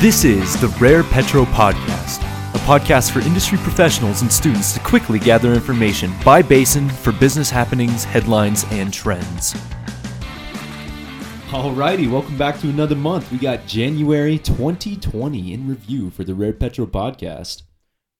This is the Rare Petro Podcast, a podcast for industry professionals and students to quickly gather information by basin for business happenings, headlines, and trends. Alrighty, welcome back to another month. We got January 2020 in review for the Rare Petro Podcast.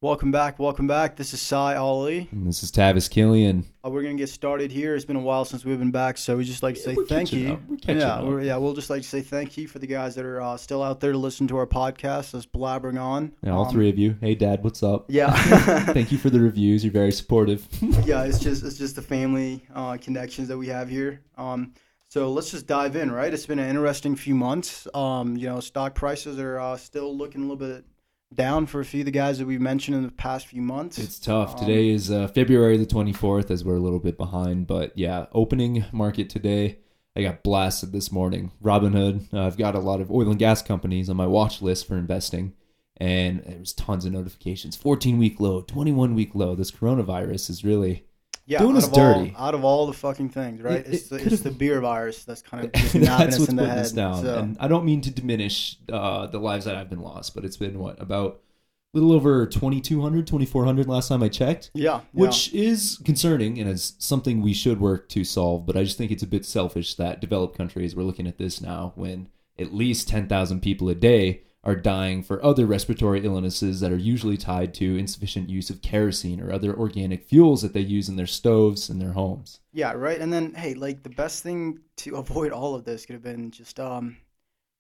Welcome back, welcome back. This is Cy Ali. And this is Tavis Killian. Uh, we're gonna get started here. It's been a while since we've been back, so we just like to say we're thank you. up. We're catching yeah, we're, yeah. We'll just like to say thank you for the guys that are uh, still out there to listen to our podcast, us blabbering on. Yeah, all Um, three of you. Hey, Dad, what's up? Yeah, Thank you for the reviews. You're very supportive. yeah. It's just it's just the family uh, connections that we have here. Um, so let's just dive in, right? It's been an interesting few months. Um, you know, stock prices are uh, still looking a little bit down for a few of the guys that we've mentioned in the past few months. It's tough. Um, Today is uh, February the 24th, as we're a little bit behind. But yeah, opening market today. I got blasted this morning. Robinhood. Uh, I've got a lot of oil and gas companies on my watch list for investing, and there's tons of notifications. 14 week low, 21 week low. This coronavirus is really Yeah, Doing out us of all- dirty. out of all the fucking things, right? It- it's the, it's the beer virus that's kind of just that's what's in the head. us down. So, And I don't mean to diminish uh, the lives that I've been lost, but it's been what about a little over 2,200, 2,400 last time I checked, yeah, which is concerning and is something we should work to solve. But I just think it's a bit selfish that developed countries we're looking at this now when at least 10,000 people a day are dying for other respiratory illnesses that are usually tied to insufficient use of kerosene or other organic fuels that they use in their stoves and their homes. yeah, right. And then, hey, like the best thing to avoid all of this could have been just um,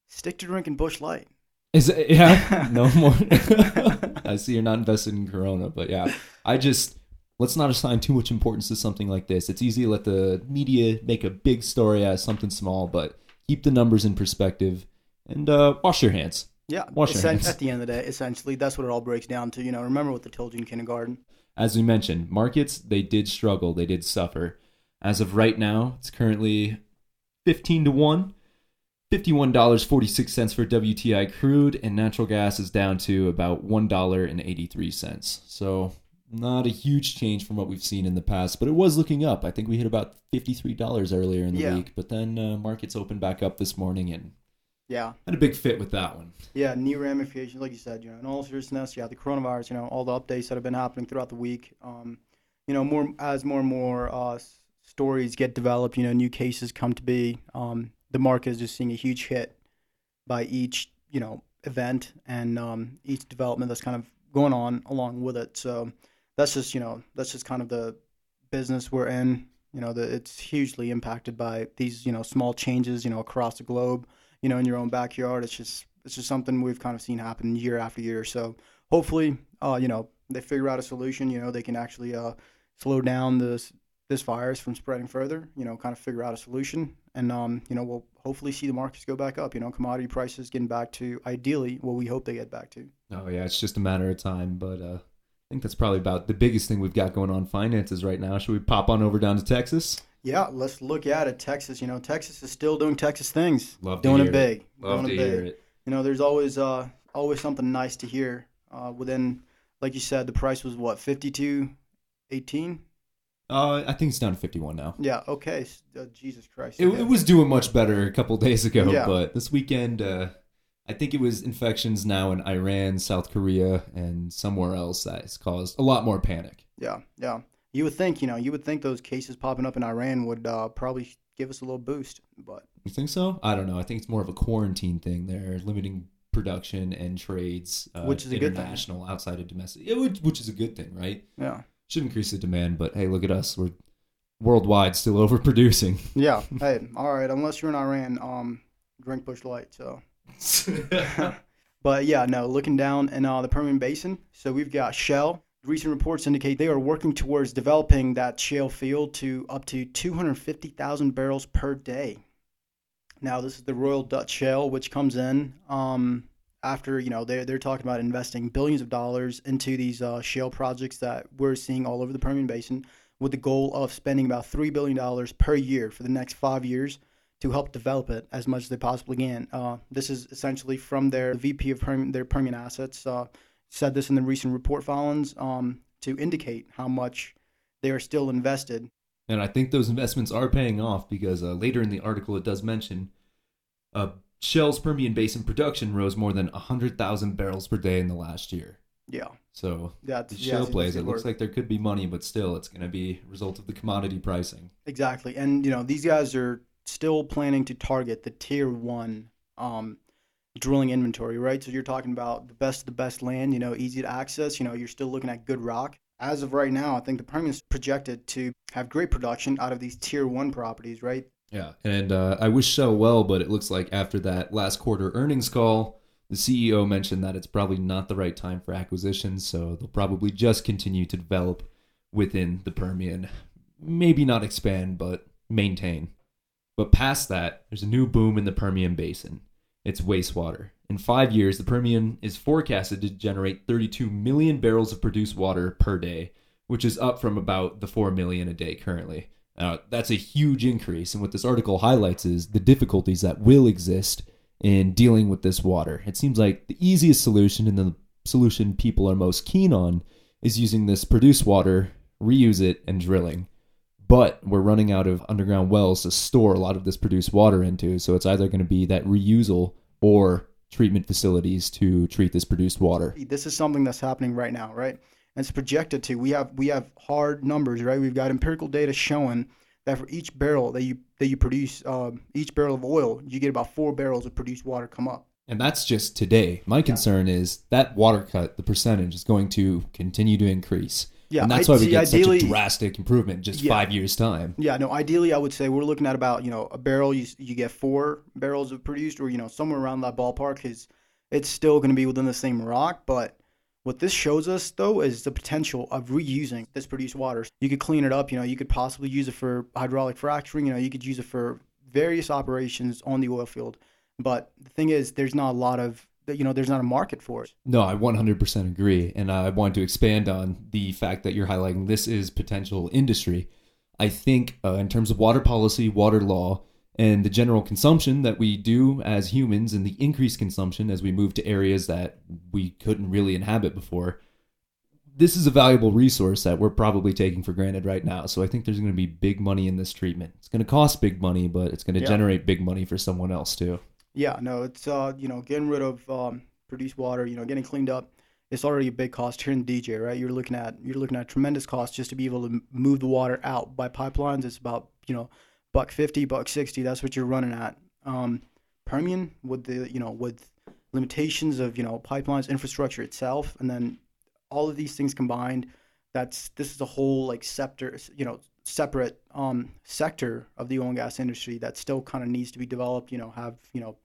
stick to drinking Busch Light. Is it, yeah, no more. I see you're not invested in Corona, but yeah, I just let's not assign too much importance to something like this. It's easy to let the media make a big story out of something small, but keep the numbers in perspective and uh, wash your hands. Yeah, Wash your essen- hands. at the end of the day, essentially, that's what it all breaks down to. You know, remember what they told you in kindergarten. As we mentioned, markets they did struggle, they did suffer. As of right now, it's currently fifteen to one. $51.46 for WTI crude, and natural gas is down to about $1.83. So, not a huge change from what we've seen in the past, but it was looking up. I think we hit about $53 earlier in the Yeah. week, but then uh, markets opened back up this morning and Yeah, had a big fit with that one. yeah, new ramifications, like you said. You know, in all seriousness, yeah, the coronavirus. You know, all the updates that have been happening throughout the week. Um, you know, more as more and more uh, stories get developed. You know, new cases come to be. Um, the market is just seeing a huge hit by each you know event and um, each development that's kind of going on along with it. So that's just you know that's just kind of the business we're in. You know, that it's hugely impacted by these you know small changes. You know, across the globe. You know, in your own backyard. It's just it's just something we've kind of seen happen year after year. So hopefully, uh, you know, they figure out a solution. You know, they can actually uh, slow down this this virus from spreading further. You know, kind of figure out a solution, and um, you know, we'll hopefully see the markets go back up. You know, commodity prices getting back to ideally what we hope they get back to. Oh yeah, it's just a matter of time. But uh, I think that's probably about the biggest thing we've got going on finances right now. Should we pop on over down to Texas? Yeah, let's look at it. Texas, you know, Texas is still doing Texas things, Love to doing it big, Love doing to it big. it. You know, there's always uh always something nice to hear. Uh, within, like you said, the price was what fifty two, eighteen. Uh, I think it's down to 51 now. Yeah. Okay. Uh, Jesus Christ. It, it was doing much better a couple days ago, Yeah. but this weekend, uh, I think it was infections now in Iran, South Korea, and somewhere else that has caused a lot more panic. Yeah. Yeah. You would think, you know, you would think those cases popping up in Iran would uh, probably give us a little boost, but You think so? I don't know. I think it's more of a quarantine thing. They're limiting production and trades, uh, Which is a good thing. international outside of domestic, yeah, which, which is a good thing, right? yeah. Should increase the demand, but hey, look at us. We're worldwide still overproducing. Yeah. hey. All right. Unless you're in Iran, um, drink Busch Light. So. But yeah, no, looking down in uh, the Permian Basin. So we've got Shell. Recent reports indicate they are working towards developing that shale field to up to 250,000 barrels per day. Now, this is the Royal Dutch Shell, which comes in um, after, you know, they're, they're talking about investing billions of dollars into these uh, shale projects that we're seeing all over the Permian Basin with the goal of spending about $3 billion per year for the next five years to help develop it as much as they possibly can. Uh, this is essentially from their VP of Permian, their Permian assets uh, said this in the recent report filings um, to indicate how much they are still invested. And I think those investments are paying off because uh, later in the article it does mention a Shell's Permian Basin production rose more than 100,000 barrels per day in the last year. Yeah, So that's the yeah, Shell plays, it looks like there could be money, but still, it's going to be a result of the commodity pricing. Exactly. And you know, these guys are still planning to target the tier one um, drilling inventory, right? So you're talking about the best of the best land, you know, easy to access, you know, you're still looking at good rock. As of right now, I think the Permian is projected to have great production out of these tier one properties, right? Yeah. And uh, I wish so well, but it looks like after that last quarter earnings call, the CEO mentioned that it's probably not the right time for acquisitions, so they'll probably just continue to develop within the Permian. Maybe not expand, but maintain. But past that, there's a new boom in the Permian Basin. It's wastewater. In five years, the Permian is forecasted to generate 32 million barrels of produced water per day, which is up from about the 4 million a day currently. Uh, that's a huge increase. And what this article highlights is the difficulties that will exist in dealing with this water. It seems like the easiest solution and the solution people are most keen on is using this produced water, reuse it, and drilling. But we're running out of underground wells to store a lot of this produced water into. So it's either going to be that reusal or treatment facilities to treat this produced water. This is something that's happening right now, right? And it's projected to. We have we have hard numbers, right? We've got empirical data showing that for each barrel that you that you produce, um, each barrel of oil, you get about four barrels of produced water come up. And that's just today. My concern is that water cut, the percentage, is going to continue to increase. Yeah, and that's I- why we see, get such ideally- a drastic improvement in just Yeah. five years' time. Yeah, no. Ideally, I would say we're looking at about you know a barrel. You you get four barrels of produced, or you know somewhere around that ballpark, because it's still going to be within the same rock. But what this shows us though is the potential of reusing this produced water. You could clean it up. You know, you could possibly use it for hydraulic fracturing. You know, you could use it for various operations on the oil field. But the thing is, there's not a lot of you know there's not a market for it. No, I 100% agree. And I want to expand on the fact that you're highlighting this is potential industry. I think, uh, in terms of water policy, water law, and the general consumption that we do as humans, and the increased consumption as we move to areas that we couldn't really inhabit before, this is a valuable resource that we're probably taking for granted right now. So I think there's going to be big money in this treatment. It's going to cost big money, but it's going to Yeah. generate big money for someone else too. Yeah, no, it's uh, you know, getting rid of um, produced water, you know, getting cleaned up. It's already a big cost here in DJ, right? You're looking at you're looking at tremendous cost just to be able to move the water out by pipelines. It's about you know, buck fifty, buck sixty. That's what you're running at. Um, Permian with the you know with limitations of you know pipelines infrastructure itself, and then all of these things combined. That's this is a whole like sector, you know, separate um, sector of the oil and gas industry that still kind of needs to be developed. You know, have you know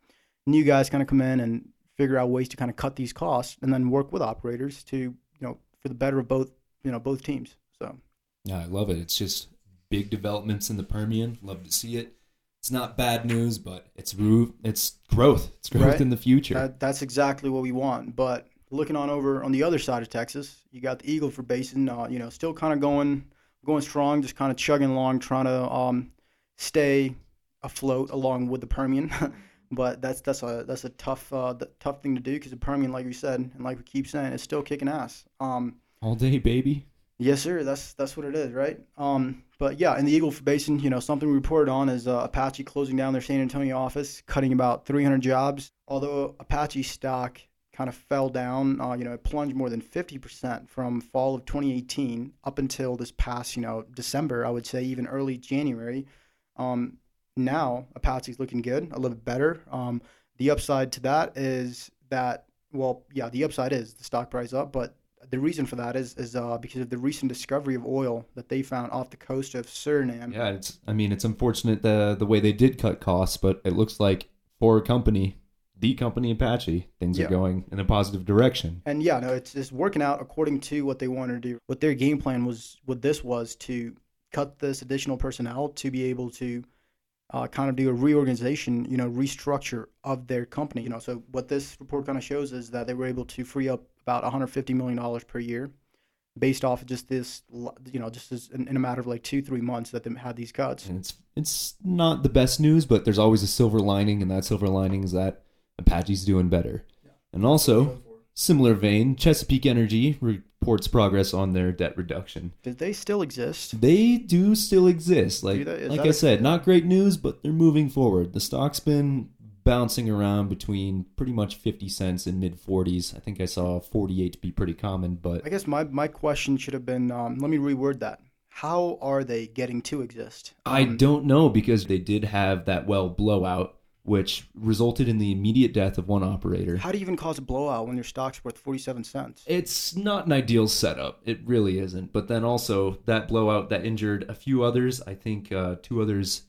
new guys kind of come in and figure out ways to kind of cut these costs, and then work with operators to you know for the better of both you know both teams. So Yeah, I love it. It's just big developments in the Permian. Love to see it. It's not bad news, but it's ru- it's growth. It's growth Right. in the future. that, that's exactly what we want. But looking on over on the other side of Texas, you got the Eagle Ford Basin. Uh, you know, still kind of going going strong, just kind of chugging along, trying to um, stay afloat along with the Permian. but that's that's a that's a tough uh, the, tough thing to do because the Permian, like we said, and like we keep saying, is still kicking ass. Um, All day, baby. Yes, sir. That's that's what it is, right? Um, but yeah, in the Eagle Basin, you know, something we reported on is uh, Apache closing down their San Antonio office, cutting about 300 jobs. Although Apache stock kind of fell down, uh, you know, it plunged more than 50% from fall of 2018 up until this past, you know, December. I would say even early January. Um, now Apache's looking good, a little bit better. Um, the upside to that is that, well, yeah, the upside is the stock price up, but the reason for that is is uh, because of the recent discovery of oil that they found off the coast of Suriname. Yeah, it's. I mean, it's unfortunate the the way they did cut costs, but it looks like for a company, the company Apache, things Yeah. are going in a positive direction. And yeah, no, it's it's working out according to what they wanted to do. What their game plan was, what this was to cut this additional personnel to be able to uh, kind of do a reorganization, you know, restructure of their company. You know, so what this report kind of shows is that they were able to free up about 150 million dollars per year, based off of just this, you know, just in, in a matter of like two three months that they had these cuts. And it's it's not the best news, but there's always a silver lining, and that silver lining is that Apache's doing better. And also, similar vein, Chesapeake Energy reports progress on their debt reduction. Did they still exist? They do still exist. Like they? Like that I a- said, not great news, but they're moving forward. The stock's been bouncing around between pretty much 50 cents and mid 40s. I think I saw 48 to be pretty common, but I guess my, my question should have been um, let me reword that. How are they getting to exist? I Um, don't know because they did have that well blowout, which resulted in the immediate death of one operator. How do you even cause a blowout when your stock's worth 47 cents? It's not an ideal setup. It really isn't. But then also that blowout that injured a few others. I think uh, two others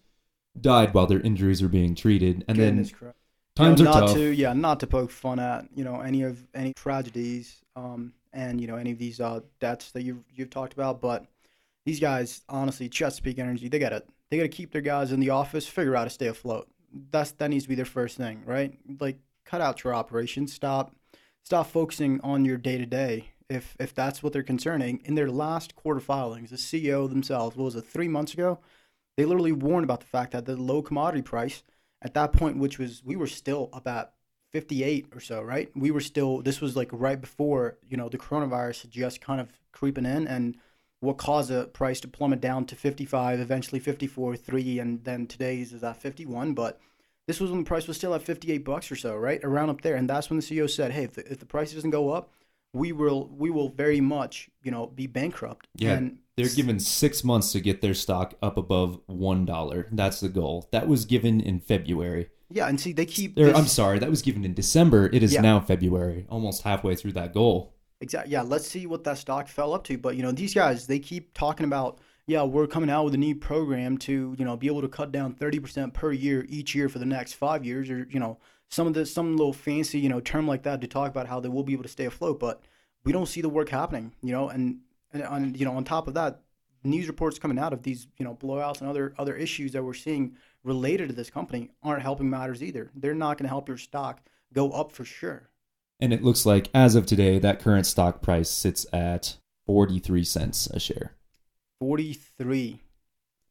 died while their injuries were being treated. And Goodness then times You know, are not tough. to yeah, not to poke fun at you know any of any tragedies um, and you know any of these uh, deaths that you've you've talked about, but these guys honestly, Chesapeake Energy, they got to they got to keep their guys in the office, figure out how to stay afloat. That's that needs to be their first thing, right? Like cut out your operations, stop stop focusing on your day to day. If if that's what they're concerning, in their last quarter filings, the CEO themselves, what was it, three months ago, they literally warned about the fact that the low commodity price at that point, which was we were still about 58 or so, right? We were still this was like right before you know the coronavirus had just kind of creeping in, and what caused a price to plummet down to 55, eventually 54, three, and then today's is at 51. But this was when the price was still at 58 bucks or so, right? Around up there, and that's when the CEO said, "Hey, if the, if the price doesn't go up, we will we will very much you know be bankrupt." Yeah, and They're given six months to get their stock up above one dollar. That's the goal. That was given in February. yeah, and see they keep. Or, this- I'm sorry, that was given in December. It is Yeah. now February, almost halfway through that goal. Exactly. Yeah, let's see what that stock fell up to. But you know, these guys they keep talking about, yeah, we're coming out with a new program to you know be able to cut down thirty percent per year each year for the next five years, or you know some of the some little fancy you know term like that to talk about how they will be able to stay afloat. But we don't see the work happening. You know, and and on you know on top of that, news reports coming out of these you know blowouts and other other issues that we're seeing related to this company aren't helping matters either. They're not going to help your stock go up for sure. And it looks like as of today, that current stock price sits at 43 cents a share. Forty three.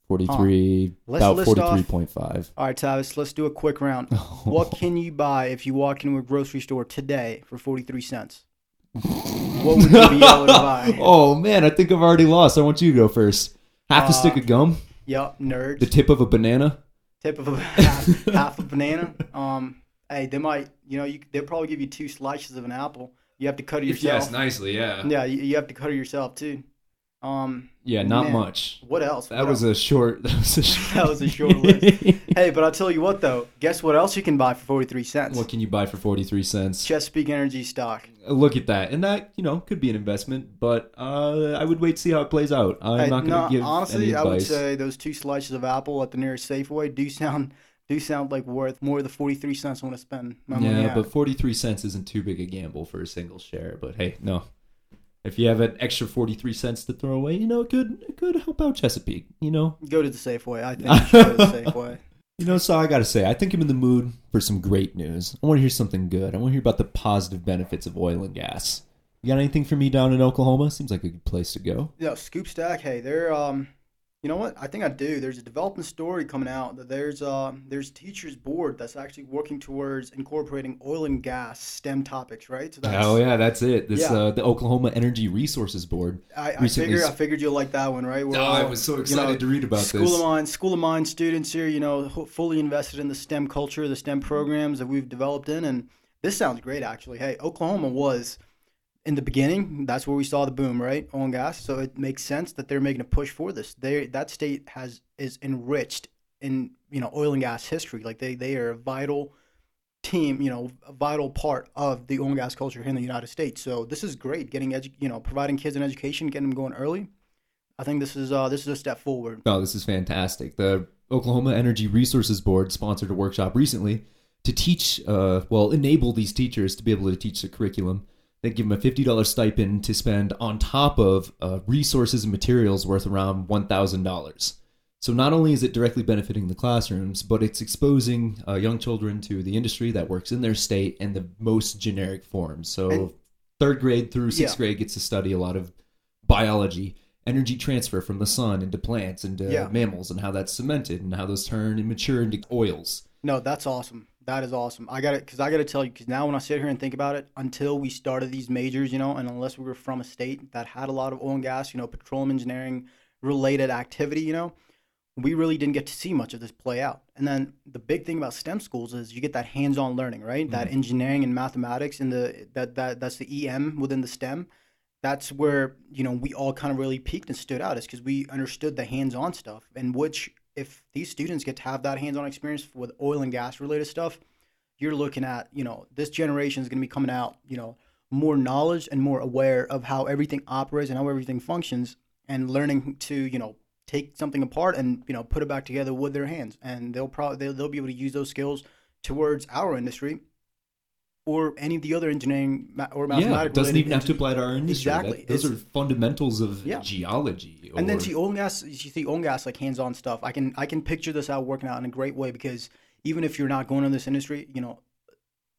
43, Let's about list off- 43.5. All right, Tavis, let's do a quick round. What can you buy if you walk into a grocery store today for 43 cents? What would you be able to buy? oh man, I think I've already lost. I want you to go first. Half a Uh, stick of gum, Yup, nerds. the tip of a banana. Tip of a half, half a banana. Um, hey, they might, you know, you, they'll probably give you two slices of an apple. You have to cut it yourself. Yes, nicely, yeah. Yeah, you, you have to cut it yourself too. Um, Yeah, not Man. much. what else? That What was else? a short. That was a short, That was a short list. hey, but I'll tell you what though. Guess what else you can buy for 43 cents? what can you buy for 43 cents? Chesapeake Energy stock. Look at that. And that, you know, could be an investment, but uh, I would wait to see how it plays out. I'm Hey, not going to no, give honestly, any I would say those two slices of apple at the nearest Safeway do sound do sound like worth more than forty three cents I want to spend my money yeah, but 43 cents isn't too big a gamble for a single share. But hey, no. If you have an extra 43 cents to throw away, you know, it could, it could help out Chesapeake, you know? go to the Safeway. I think you should go to the Safeway. You know, so I gotta say, I think I'm in the mood for some great news. I want to hear something good. I want to hear about the positive benefits of oil and gas. You got anything for me down in Oklahoma? Seems like a good place to go. Yeah, Scoop Stack. Hey, they're um, you know what? I think I do. There's a development story coming out that there's uh there's teachers board that's actually working towards incorporating oil and gas STEM topics, right? So that's, oh yeah, that's it. This Yeah. uh, the Oklahoma Energy Resources Board. I, I figured I figured you'll like that one, right? We're Oh, I was so you excited know, to read about School this. of Mine, School of Mine students here, you know, fully invested in the STEM culture, the STEM programs that we've developed in, and this sounds great actually. Hey, Oklahoma was in the beginning. That's where we saw the boom, right? Oil and gas. So it makes sense that they're making a push for this. They that state has is enriched in you know oil and gas history. Like they they are a vital team, you know, a vital part of the oil and gas culture here in the United States. So this is great. Getting edu- you know, providing kids an education, getting them going early. I think this is uh, this is a step forward. Oh, this is fantastic. The Oklahoma Energy Resources Board sponsored a workshop recently to teach, uh, well, enable these teachers to be able to teach the curriculum. They give them a $50 stipend to spend on top of uh, resources and materials worth around $1,000. So not only is it directly benefiting the classrooms, but it's exposing uh, young children to the industry that works in their state in the most generic forms. So And- third grade through sixth Yeah. grade gets to study a lot of biology, energy transfer from the sun into plants, into Yeah. mammals, and how that's cemented and how those turn and mature into oils. No, that's awesome. That is awesome. I got it because I got to tell you because now when I sit here and think about it, until we started these majors, you know, and unless we were from a state that had a lot of oil and gas, you know, petroleum engineering related activity, you know, we really didn't get to see much of this play out. And then the big thing about STEM schools is you get that hands-on learning, right? That mm-hmm. engineering and mathematics and the that that that's the EM within the STEM. That's where you know we all kind of really peaked and stood out, is because we understood the hands-on stuff, and which if these students get to have that hands-on experience with oil and gas related stuff, you're looking at you know this generation is going to be coming out you know more knowledge and more aware of how everything operates and how everything functions, and learning to you know take something apart and you know put it back together with their hands. And they'll probably they'll, they'll be able to use those skills towards our industry or any of the other engineering or Yeah, it doesn't even have to apply to our industry. That- Exactly. those are fundamentals of Yeah. geology. and then or- see oil and gas you see oil and gas like hands-on stuff i can i can picture this out working out in a great way because even if you're not going in this industry you know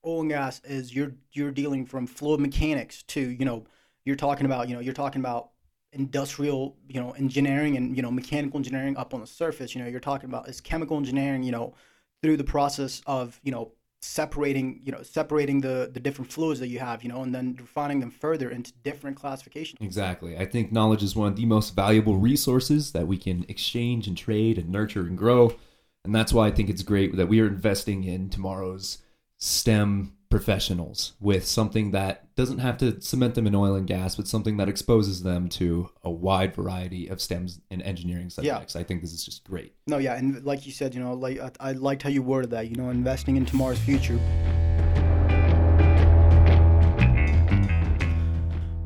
oil and gas is you're you're dealing from fluid mechanics to you know you're talking about you know you're talking about industrial you know engineering and you know mechanical engineering up on the surface you know you're talking about is chemical engineering you know through the process of you know separating you know separating the the different fluids that you have you know and then refining them further into different classifications Exactly. I think knowledge is one of the most valuable resources that we can exchange and trade and nurture and grow. And that's why I think it's great that we are investing in tomorrow's STEM professionals with something that doesn't have to cement them in oil and gas, but something that exposes them to a wide variety of STEMs and engineering subjects. Yeah. I think this is just great. No, yeah, and like you said, you know, like I, I liked how you worded that. You know, investing in tomorrow's future.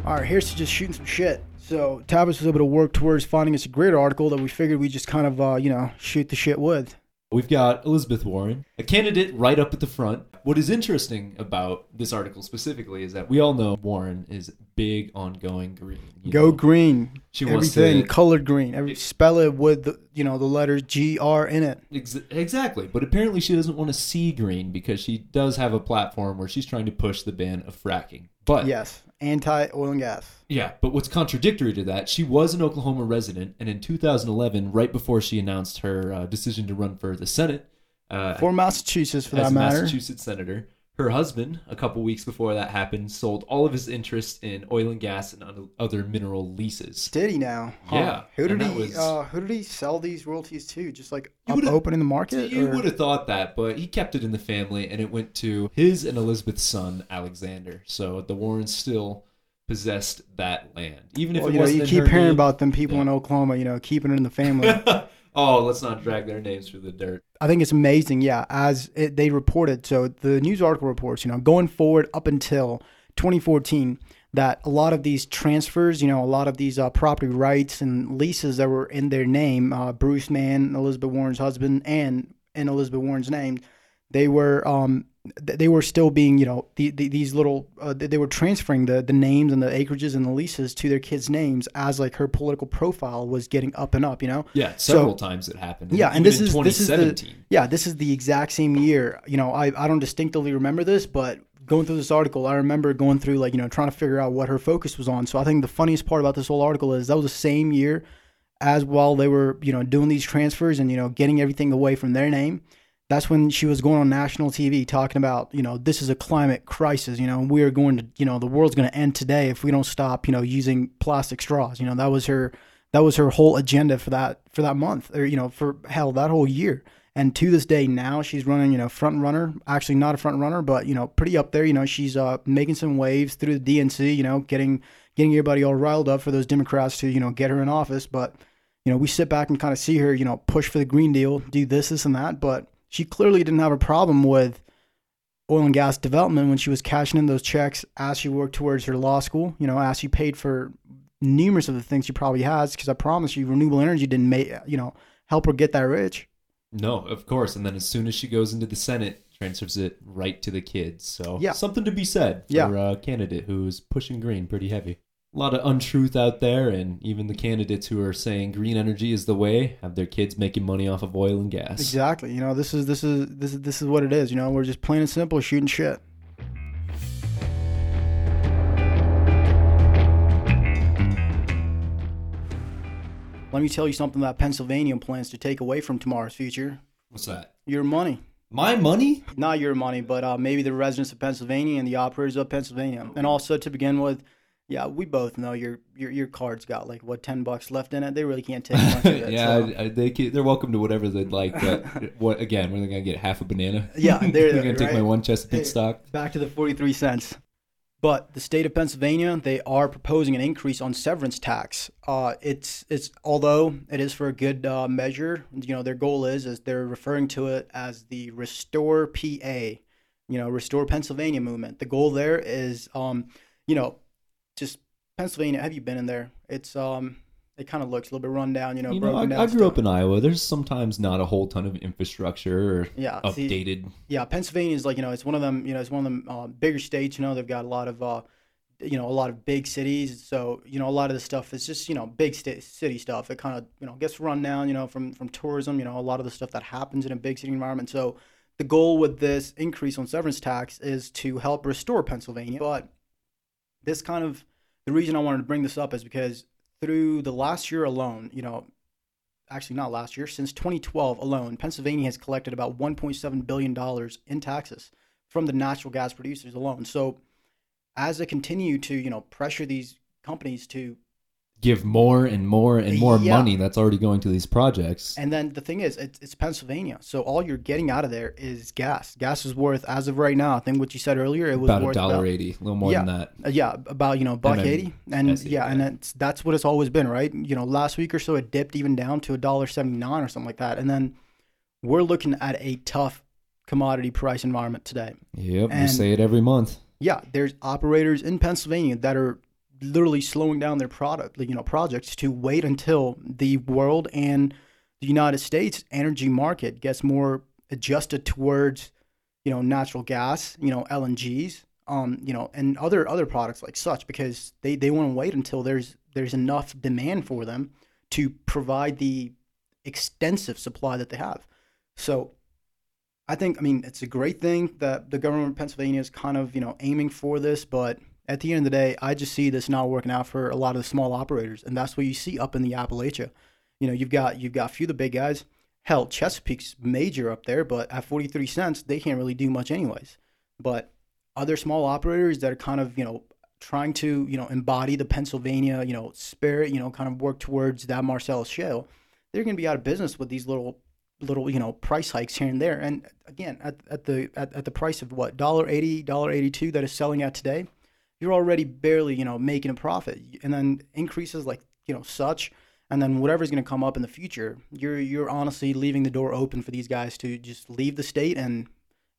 All right, here's to just shooting some shit. So Tavis was able to work towards finding us a great article that we figured we just kind of, uh, you know, shoot the shit with. We've got Elizabeth Warren, a candidate right up at the front. What is interesting about this article specifically is that we all know Warren is big on going green. Go know. green. She wants Everything to- colored green. Every spell it with the, you know, the letters G R in it. Ex- exactly, but apparently she doesn't want to see green because she does have a platform where she's trying to push the ban of fracking. But Yes, anti oil and gas. yeah, but what's contradictory to that? She was an Oklahoma resident, and in 2011, right before she announced her uh, decision to run for the Senate, uh, For Massachusetts, for as that a matter. Massachusetts senator. Her husband, a couple weeks before that happened, sold all of his interest in oil and gas and other- mineral leases. Did he now? Huh. Yeah, Who did he? was- Uh, who did he sell these royalties to? Just like up would've- open in the market? You would have thought that, but he kept it in the family, and it went to his and Elizabeth's son, Alexander. So the Warrens still possessed that land, even if Well, it you know, you keep hearing name. about them people Yeah. in Oklahoma, you know, keeping it in the family. oh, let's not drag their names through the dirt. I think it's amazing, yeah, as it, they reported. So the news article reports, you know, going forward up until 2014, that a lot of these transfers, you know, a lot of these uh, property rights and leases that were in their name, uh, Bruce Mann, Elizabeth Warren's husband, and in Elizabeth Warren's name, they were um, they were still being, you know, the, the, these little uh, they were transferring the the names and the acreages and the leases to their kids' names as like her political profile was getting up and up, you know. Yeah, several times it happened. Yeah, and this is this is the yeah, this is the exact same year. You know, I I don't distinctly remember this, but going through this article, I remember going through like you know trying to figure out what her focus was on. So I think the funniest part about this whole article is that was the same year as while they were you know doing these transfers and you know getting everything away from their name. That's when she was going on national TV talking about, you know, this is a climate crisis. You know, we are going to, you know, the world's going to end today if we don't stop, you know, using plastic straws. You know, that was her, that was her whole agenda for that for that month, or you know, for hell that whole year. And to this day, now she's running, you know, front runner. Actually, not a front runner, but you know, pretty up there. You know, she's uh, making some waves through the DNC. You know, getting getting everybody all riled up for those Democrats to, you know, get her in office. But you know, we sit back and kind of see her, you know, push for the Green Deal, do this, this, and that. But she clearly didn't have a problem with oil and gas development when she was cashing in those checks as she worked towards her law school. You know, as she paid for numerous of the things she probably has. Because I promise you, renewable energy didn't make you know help her get that rich. No, of course. And then as soon as she goes into the Senate, transfers it right to the kids. So Yeah. something to be said for Yeah. a candidate who's pushing green pretty heavy. A lot of untruth out there, and even the candidates who are saying green energy is the way have their kids making money off of oil and gas. Exactly. You know, this is this is this is this is what it is. You know, we're just plain and simple shooting shit. Let me tell you something that Pennsylvania plans to take away from tomorrow's future. What's that? Your money. My money? Not your money, but uh, maybe the residents of Pennsylvania and the operators of Pennsylvania. And also, to begin with, Yeah, we both know your your your card's got like what ten bucks left in it. They really can't take much of it. yeah, so. I- I- they can, they're welcome to whatever they'd like. But what again? They gonna get half a banana? Yeah, they're- they're gonna take my one Chesapeake Hey. stock. Back to the 43 cents. But the state of Pennsylvania, they are proposing an increase on severance tax. Uh, it's it's although it is for a good uh, measure, you know, their goal is is they're referring to it as the Restore PA, you know, Restore Pennsylvania movement. The goal there is, um, you know, just Pennsylvania. Have you been in there? It's um, it kind of looks a little bit run down, you know. You know, I, down I grew stuff. up in Iowa. There's sometimes not a whole ton of infrastructure or Yeah, see- updated. yeah, Pennsylvania is like you know it's one of them you know it's one of them uh, bigger states. You know they've got a lot of uh, you know a lot of big cities. So you know a lot of the stuff is just you know big sta- city stuff. It kind of you know gets run down. You know from from tourism. You know a lot of the stuff that happens in a big city environment. So the goal with this increase on severance tax is to help restore Pennsylvania. But this kind of the reason I wanted to bring this up is because through the last year alone, you know, actually not last year, since 2012 alone, Pennsylvania has collected about 1.7 billion dollars in taxes from the natural gas producers alone. So as they continue to, you know, pressure these companies to Give more and more and more Yeah. money that's already going to these projects. And then the thing is, it's, it's Pennsylvania, so all you're getting out of there is gas. Gas is worth, as of right now, I think what you said earlier, it was about a worth dollar about, eighty, a little more Yeah. than that. uh, yeah, about you know buck then eighty, and SE, yeah, and yeah. that's that's what it's always been, right? You know, last week or so it dipped even down to a dollar seventy nine or something like that, and then we're looking at a tough commodity price environment today. Yep, we say it every month. Yeah, there's operators in Pennsylvania that are literally slowing down their product, you know, projects to wait until the world and the United States energy market gets more adjusted towards, you know, natural gas, you know, LNGs, um, you know, and other other products like such because they, they want to wait until there's there's enough demand for them to provide the extensive supply that they have. So I think, I mean, it's a great thing that the government of Pennsylvania is kind of, you know, aiming for this, but at the end of the day, I just see this not working out for a lot of the small operators, and that's what you see up in the Appalachia. You know, you've got you've got a few of the big guys. Hell, Chesapeake's major up there, but at forty three cents, they can't really do much anyways. But other small operators that are kind of, you know, trying to, you know, embody the Pennsylvania, you know, spirit, you know, kind of work towards that Marcellus Shale, they're going to be out of business with these little little you know price hikes here and there and again at, at the at, at the price of what dollar eighty dollar eighty two that is selling at today you're already barely you know making a profit. And then increases like you know such and then whatever's going to come up in the future you're you're honestly leaving the door open for these guys to just leave the state and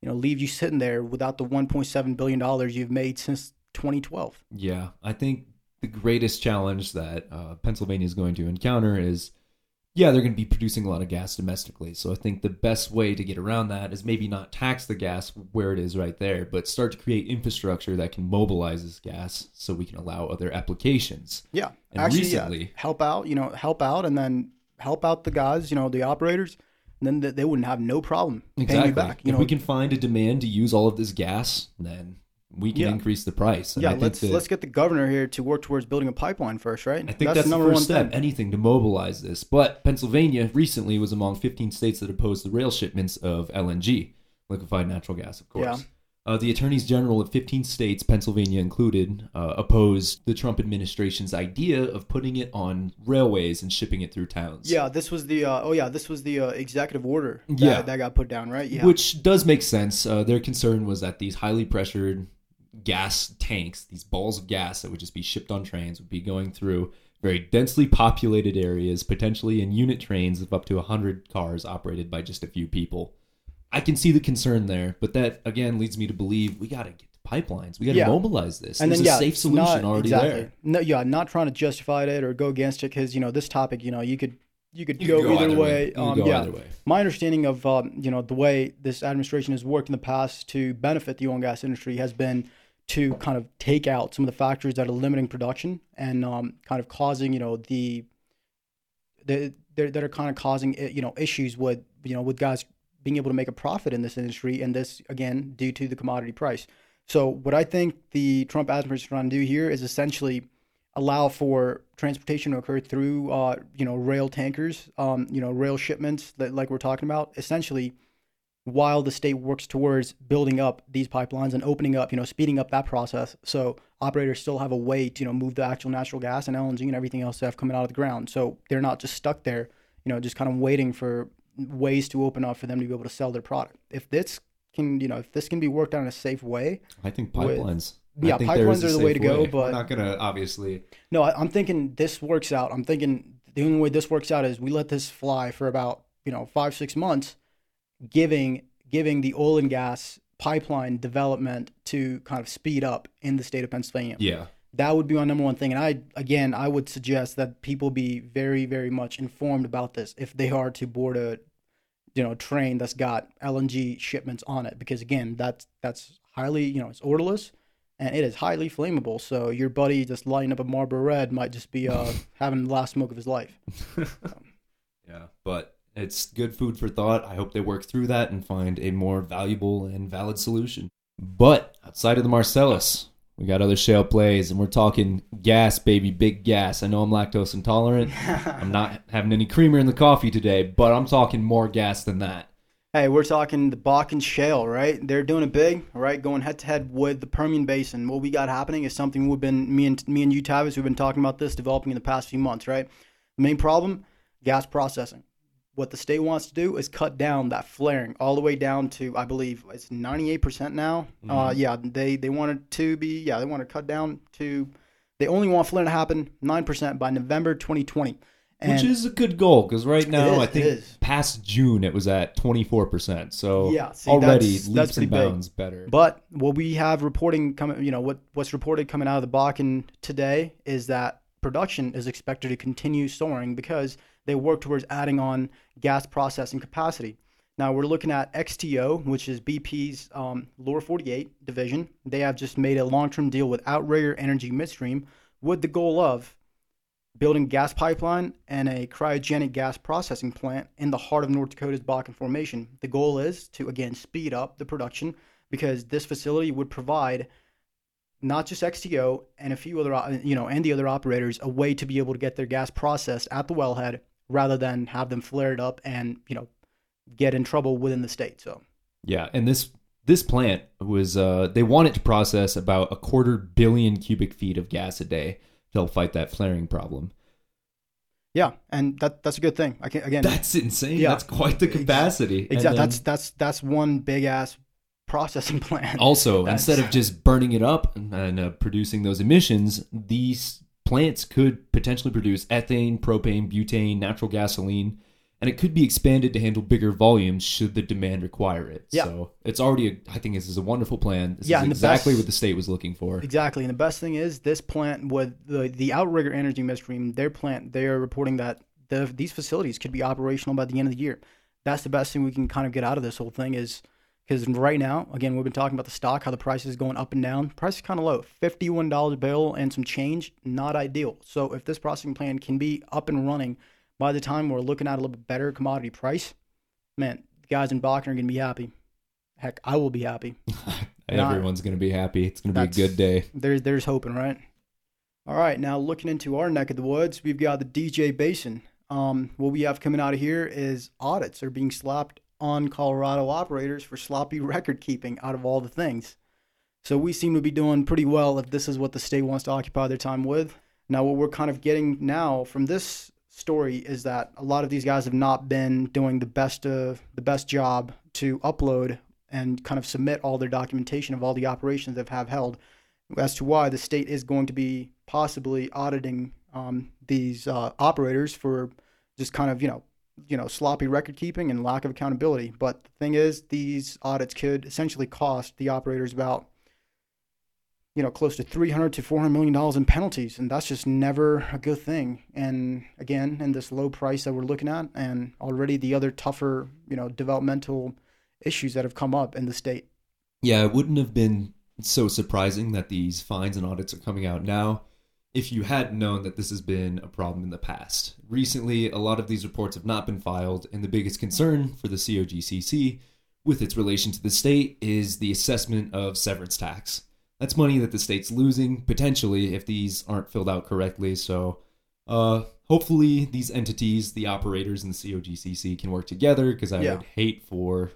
you know leave you sitting there without the 1.7 billion dollars you've made since 2012 Yeah, I think the greatest challenge that uh, Pennsylvania is going to encounter is, yeah, they're going to be producing a lot of gas domestically. So I think the best way to get around that is maybe not tax the gas where it is right there, but start to create infrastructure that can mobilize this gas so we can allow other applications. Yeah, And actually, recently- yeah, help out. You know, help out, and then help out the guys. You know, the operators. And then they- wouldn't have no problem paying Exactly. you back. You if know, we can find a demand to use all of this gas, then we can Yeah. increase the price. And I yeah. think Let's that- let's get the governor here to work towards building a pipeline first, right? I think that's, the, first step. thing. Anything to mobilize this. But Pennsylvania recently was among 15 states that opposed the rail shipments of LNG, liquefied natural gas, of course. Yeah. Uh, the attorneys general of 15 states, Pennsylvania included, uh, opposed the Trump administration's idea of putting it on railways and shipping it through towns. Yeah, this was the uh, oh yeah, this was the uh, executive order that, Yeah. that got put down, right? Yeah, Which does make sense. Uh, their concern was that these highly pressured gas tanks, these balls of gas that would just be shipped on trains, would be going through very densely populated areas, potentially in unit trains of up to 100 cars operated by just a few people. I can see the concern there, but that again leads me to believe we got to get the pipelines. We got to Yeah. mobilize this. and There's then yeah, a safe solution not, already exactly. there. No, yeah, not trying to justify it or go against it because you know this topic, you know, you could you could You go, could go either either way. way. Um, go yeah, either way. my understanding of um, you know the way this administration has worked in the past to benefit the oil and gas industry has been to kind of take out some of the factors that are limiting production and um, kind of causing you know the the that are kind of causing eh, you know issues with you know with guys being able to make a profit in this industry and this again due to the commodity price. So what I think the Trump administration is trying to do here is essentially allow for transportation to occur through uh, you know rail tankers, um, you know rail shipments that like we're talking about. Essentially, while the state works towards building up these pipelines and opening up, you know, speeding up that process. So operators still have a way to, you know, move the actual natural gas and LNG and everything else they have coming out of the ground. So they're not just stuck there, you know, just kind of waiting for ways to open up for them to be able to sell their product. If this can, you know, if this can be worked out in a safe way, I think With- pipelines. yeah, I think pipelines are the way to go, But We're not gonna obviously. No, I, I'm thinking this works out. I'm thinking the only way this works out is we let this fly for about you know five six months, giving giving the oil and gas pipeline development to kind of speed up in the state of Pennsylvania. Yeah. That would be my number one thing. And I again, I would suggest that people be very very much informed about this if they are to board a you know train that's got LNG shipments on it because again, that's that's highly you know it's odorless and it is highly flammable. So your buddy just lighting up a Marlboro Red might just be uh, having the last smoke of his life. Yeah, but it's good food for thought. I hope they work through that and find a more valuable and valid solution. But outside of the Marcellus, we got other shale plays, and we're talking gas, baby, big gas. I know I'm lactose intolerant. I'm not having any creamer in the coffee today, but I'm talking more gas than that. Hey, we're talking the Bakken Shale, right? They're doing it big, right? Going head to head with the Permian Basin. What we got happening is something we've been me and me and you, Tavis, we've been talking about this developing in the past few months, right? The main problem, gas processing. What the state wants to do is cut down that flaring all the way down to, I believe, it's 98% now. Uh, yeah, they they want it to be, yeah, they want to cut down to, they only want flaring to happen 9% by November 2020. And Which is a good goal because right now is, I think past June it was at 24%. So Yeah, see, already that's- leaps that's and pretty big. bounds better. But what we have reporting coming, you know, what what's reported coming out of the Bakken today is that production is expected to continue soaring because they work towards adding on gas processing capacity. Now we're looking at XTO, which is BP's um, Lower 48 division. They have just made a long-term deal with Outrigger Energy Midstream with the goal of building gas pipeline and a cryogenic gas processing plant in the heart of North Dakota's Bakken Formation. The goal is to again speed up the production because this facility would provide not just XTO and a few other, uh, you know, and the other operators a way to be able to get their gas processed at the wellhead rather than have them flared up and you know get in trouble within the state. So Yeah, and this this plant was uh they wanted to process about a quarter billion cubic feet of gas a day to help fight that flaring problem. yeah, and that that's a good thing. I can, again, That's insane. Yeah. That's quite the capacity. Exactly. then That's that's that's one big ass processing plant. also that's- instead of just burning it up and, and, uh, producing those emissions, these plants could potentially produce ethane, propane, butane, natural gasoline, and it could be expanded to handle bigger volumes should the demand require it. Yeah. So it's already a, I think this is a wonderful plan. This Yeah, is and the exactly best- what the state was looking for. Exactly, and the best thing is this plant with the the Outrigger Energy Midstream, their plant, they are reporting that the, these facilities could be operational by the end of the year. That's the best thing we can kind of get out of this whole thing is because right now, again, we've been talking about the stock, how the price is going up and down. Price is kind of low, fifty-one dollars a bill and some change, not ideal. So if this processing plant can be up and running by the time we're looking at a little bit better commodity price, man, the guys in Bakken are gonna be happy. Heck, I will be happy. Everyone's going to be happy. It's going to be a good day. There's there's hoping, right? All right, now looking into our neck of the woods, we've got the DJ Basin. Um, what we have coming out of here is audits are being slapped on Colorado operators for sloppy record keeping out of all the things. So we seem to be doing pretty well if this is what the state wants to occupy their time with. Now, what we're kind of getting now from this story is that a lot of these guys have not been doing the best of the best job to upload and kind of submit all their documentation of all the operations they've have held as to why the state is going to be possibly auditing um, these uh, operators for just kind of you know you know sloppy record keeping and lack of accountability. But the thing is, these audits could essentially cost the operators about you know close to 300 to 400 million dollars in penalties. And that's just never a good thing. And again in this low price that we're looking at and already the other tougher you know developmental issues that have come up in the state. Yeah, it wouldn't have been so surprising that these fines and audits are coming out now if you hadn't known that this has been a problem in the past. Recently, a lot of these reports have not been filed, and the biggest concern for the COGCC with its relation to the state is the assessment of severance tax. That's money that the state's losing potentially if these aren't filled out correctly. So, uh, hopefully, these entities, the operators and the COGCC, can work together because I Yeah. would hate for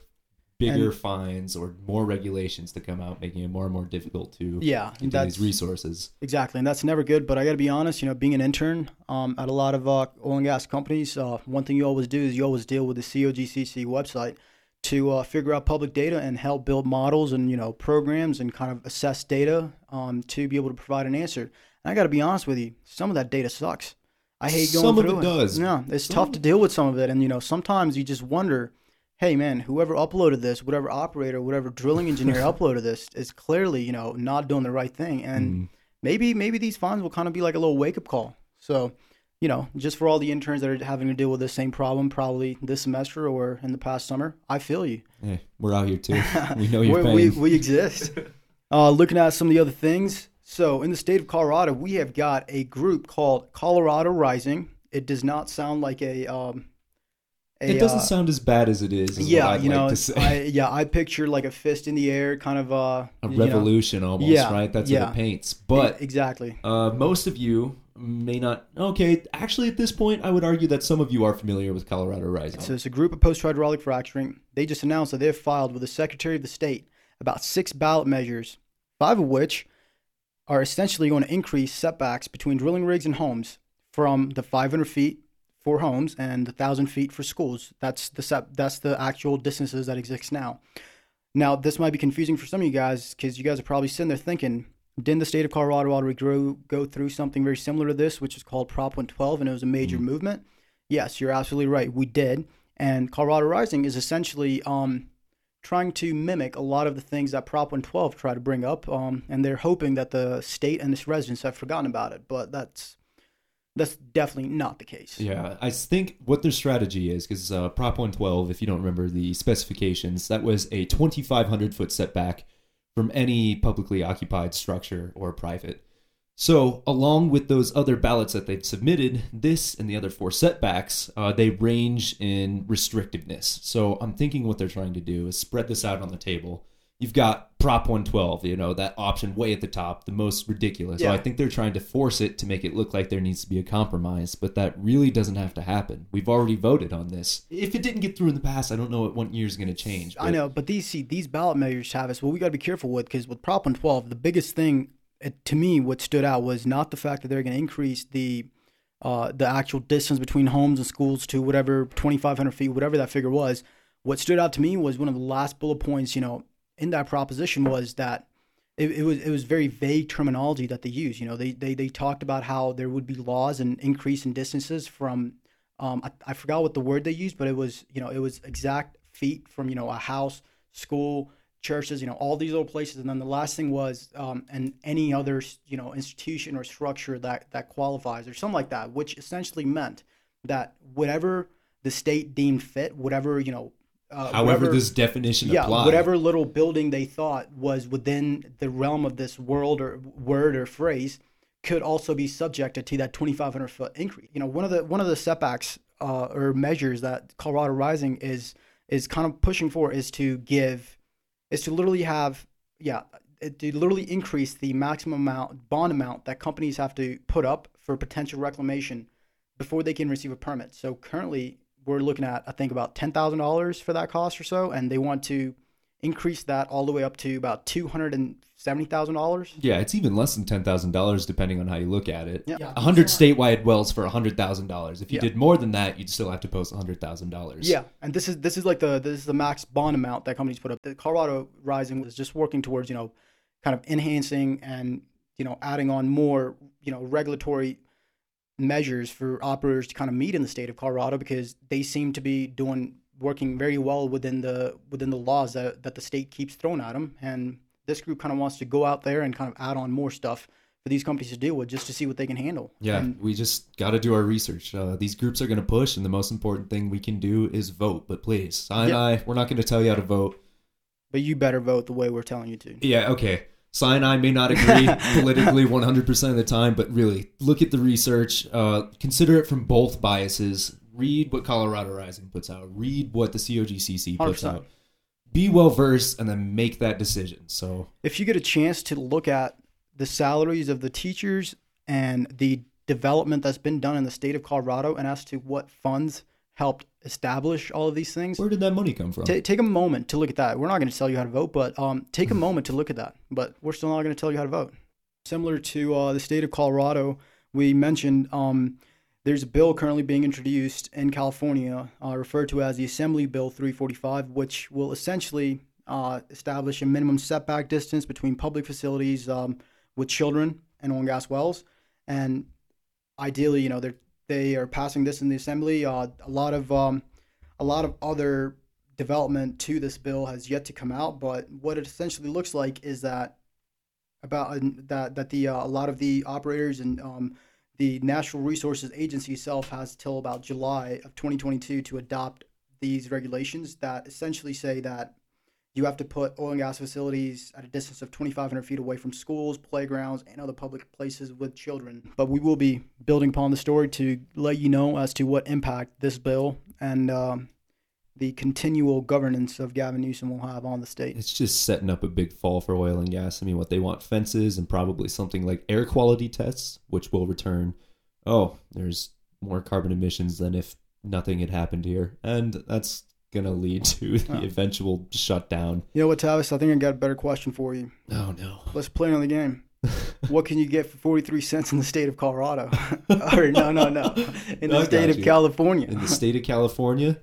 bigger And- fines or more regulations to come out, making it more and more difficult to Yeah, these resources. exactly, and that's never good. But I got to be honest, you know, being an intern um, at a lot of uh, oil and gas companies, uh, one thing you always do is you always deal with the COGCC website to uh, figure out public data and help build models and you know programs and kind of assess data um, to be able to provide an answer. And I got to be honest with you, some of that data sucks. I hate going Some of through it does. Yeah, it's Some tough to deal with some of it, and you know sometimes you just wonder. Hey man, whoever uploaded this, whatever operator, whatever drilling engineer uploaded this, is clearly you know not doing the right thing, and Mm. maybe maybe these fines will kind of be like a little wake up call. So, you know, just for all the interns that are having to deal with the same problem, probably this semester or in the past summer, I feel you. Hey, we're out here too. We know you're we, we, we exist. uh, looking at some of the other things. So, in the state of Colorado, we have got a group called Colorado Rising. It does not sound like a. Um, a it doesn't uh, sound as bad as it is. is yeah, what I'd you like know, to say. I, yeah, I picture like a fist in the air, kind of uh, a you know- revolution almost, Yeah, right? That's yeah. what it paints. But exactly. uh, most of you may not. Okay, actually, at this point, I would argue that some of you are familiar with Colorado Rising. So it's a group of post-hydraulic fracturing. They just announced that they've filed with the Secretary of the State about six ballot measures, five of which are essentially going to increase setbacks between drilling rigs and homes from the 500 feet for homes and the 1,000 feet for schools. That's the set, that's the actual distances that exist now. Now, this might be confusing for some of you guys because you guys are probably sitting there thinking, didn't the state of Colorado already grow, go through something very similar to this, which is called Prop 112, and it was a major movement? Yes, you're absolutely right. We did. And Colorado Rising is essentially um, trying to mimic a lot of the things that Prop 112 tried to bring up, um, and they're hoping that the state and its residents have forgotten about it. But that's that's definitely not the case. Yeah, I think what their strategy is because uh, Prop 112, if you don't remember the specifications, that was a 2,500 foot setback from any publicly occupied structure or private. So, along with those other ballots that they've submitted, this and the other four setbacks, uh, they range in restrictiveness. So, I'm thinking what they're trying to do is spread this out on the table. You've got Prop 112, you know, that option way at the top, the most ridiculous. So I think they're trying to force it to make it look like there needs to be a compromise, but that really doesn't have to happen. We've already voted on this. If it didn't get through in the past, I don't know what one year is going to change. I know, but these see these ballot measures, Travis. What we got to be careful with because with Prop 112, the biggest thing it, to me, what stood out was not the fact that they're going to increase the uh, the actual distance between homes and schools to whatever 2,500 feet, whatever that figure was. What stood out to me was one of the last bullet points, you know, in that proposition was that it, it was it was very vague terminology that they used. You know, they they they talked about how there would be laws and increase in distances from um, I, I forgot what the word they used, but it was you know it was exact feet from you know a house, school, churches, you know all these little places, and then the last thing was um, and any other you know institution or structure that that qualifies or something like that, which essentially meant that whatever the state deemed fit, whatever you know. Uh, However, whatever- this definition yeah, applies. whatever little building they thought was within the realm of this world or word or phrase could also be subjected to that 2,500 foot increase. You know, one of the one of the setbacks uh, or measures that Colorado Rising is is kind of pushing for is to give is to literally have yeah to literally increase the maximum amount bond amount that companies have to put up for potential reclamation before they can receive a permit. So currently we're looking at I think about ten thousand dollars for that cost or so, and they want to increase that all the way up to about two hundred and seventy thousand dollars. yeah, it's even less than ten thousand dollars depending on how you look at it. Yeah. A hundred statewide wells for a hundred thousand dollars. If you Yeah. did more than that, you'd still have to post a hundred thousand dollars. Yeah, and this is this is like the this is the max bond amount that companies put up. The Colorado Rising was just working towards you know, kind of enhancing and you know adding on more you know regulatory measures for operators to kind of meet in the state of Colorado because they seem to be doing working very well within the within the laws that that the state keeps throwing at them. And this group kind of wants to go out there and kind of add on more stuff for these companies to deal with just to see what they can handle. Yeah, And we just got to do our research. Uh, these groups are going to push, and the most important thing we can do is vote. But please, I yeah. I, we're not going to tell you how to vote. but you better vote the way we're telling you to. Yeah, okay. Sinai may not agree politically 100% of the time, but really, look at the research. Uh, consider it from both biases. Read what Colorado Rising puts out. Read what the COGCC puts 100%. out. Be well versed, and then make that decision. So, if you get a chance to look at the salaries of the teachers and the development that's been done in the state of Colorado and as to what funds helped establish all of these things. Where did that money come from? Ta take a moment to look at that. We're not going to tell you how to vote, but um, take a moment to look at that. But we're still not going to tell you how to vote. Similar to uh, the state of Colorado, we mentioned um, there's a bill currently being introduced in California, uh, referred to as the Assembly Bill 345, which will essentially uh, establish a minimum setback distance between public facilities um, with children and oil and gas wells. And ideally, you know, they're they are passing this in the assembly. Uh, a lot of um, a lot of other development to this bill has yet to come out, but what it essentially looks like is that about uh, that that the uh, a lot of the operators and um, the Natural Resources Agency itself has till about July of 2022 to adopt these regulations that essentially say that you have to put oil and gas facilities at a distance of 2,500 feet away from schools, playgrounds, and other public places with children. But we will be building upon the story to let you know as to what impact this bill and um, the continual governance of Gavin Newsom will have on the state. It's just setting up a big fall for oil and gas. I mean, what they want fences and probably something like air quality tests, which will return, oh, there's more carbon emissions than if nothing had happened here. And that's going to lead to the Oh. eventual shutdown. You know what, Tavis? I think I got a better question for you. Oh, no. Let's play another game. what can you get for 43 cents in the state of Colorado? or no, no, no. In the I state of you. California. In the state of California,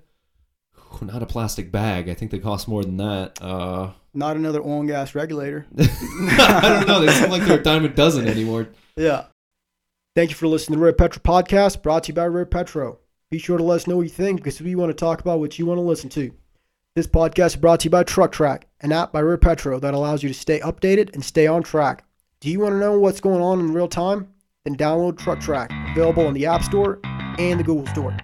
not a plastic bag. I think they cost more than that. Uh, Not another oil and gas regulator. I don't know. They seem like they're a dime a dozen anymore. Yeah. Thank you for listening to the Rare Petro Podcast, brought to you by Rare Petro. Be sure to let us know what you think because we want to talk about what you want to listen to. This podcast is brought to you by Truck Track, an app by Rare Petro that allows you to stay updated and stay on track. Do you want to know what's going on in real time? Then download Truck Track, available in the App Store and the Google Store.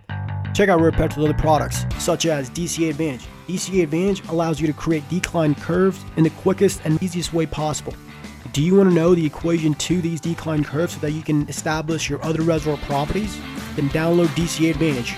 Check out Rare Petro's other products, such as DCA Advantage. DCA Advantage allows you to create decline curves in the quickest and easiest way possible. Do you want to know the equation to these decline curves so that you can establish your other reservoir properties? Then download DCA Advantage.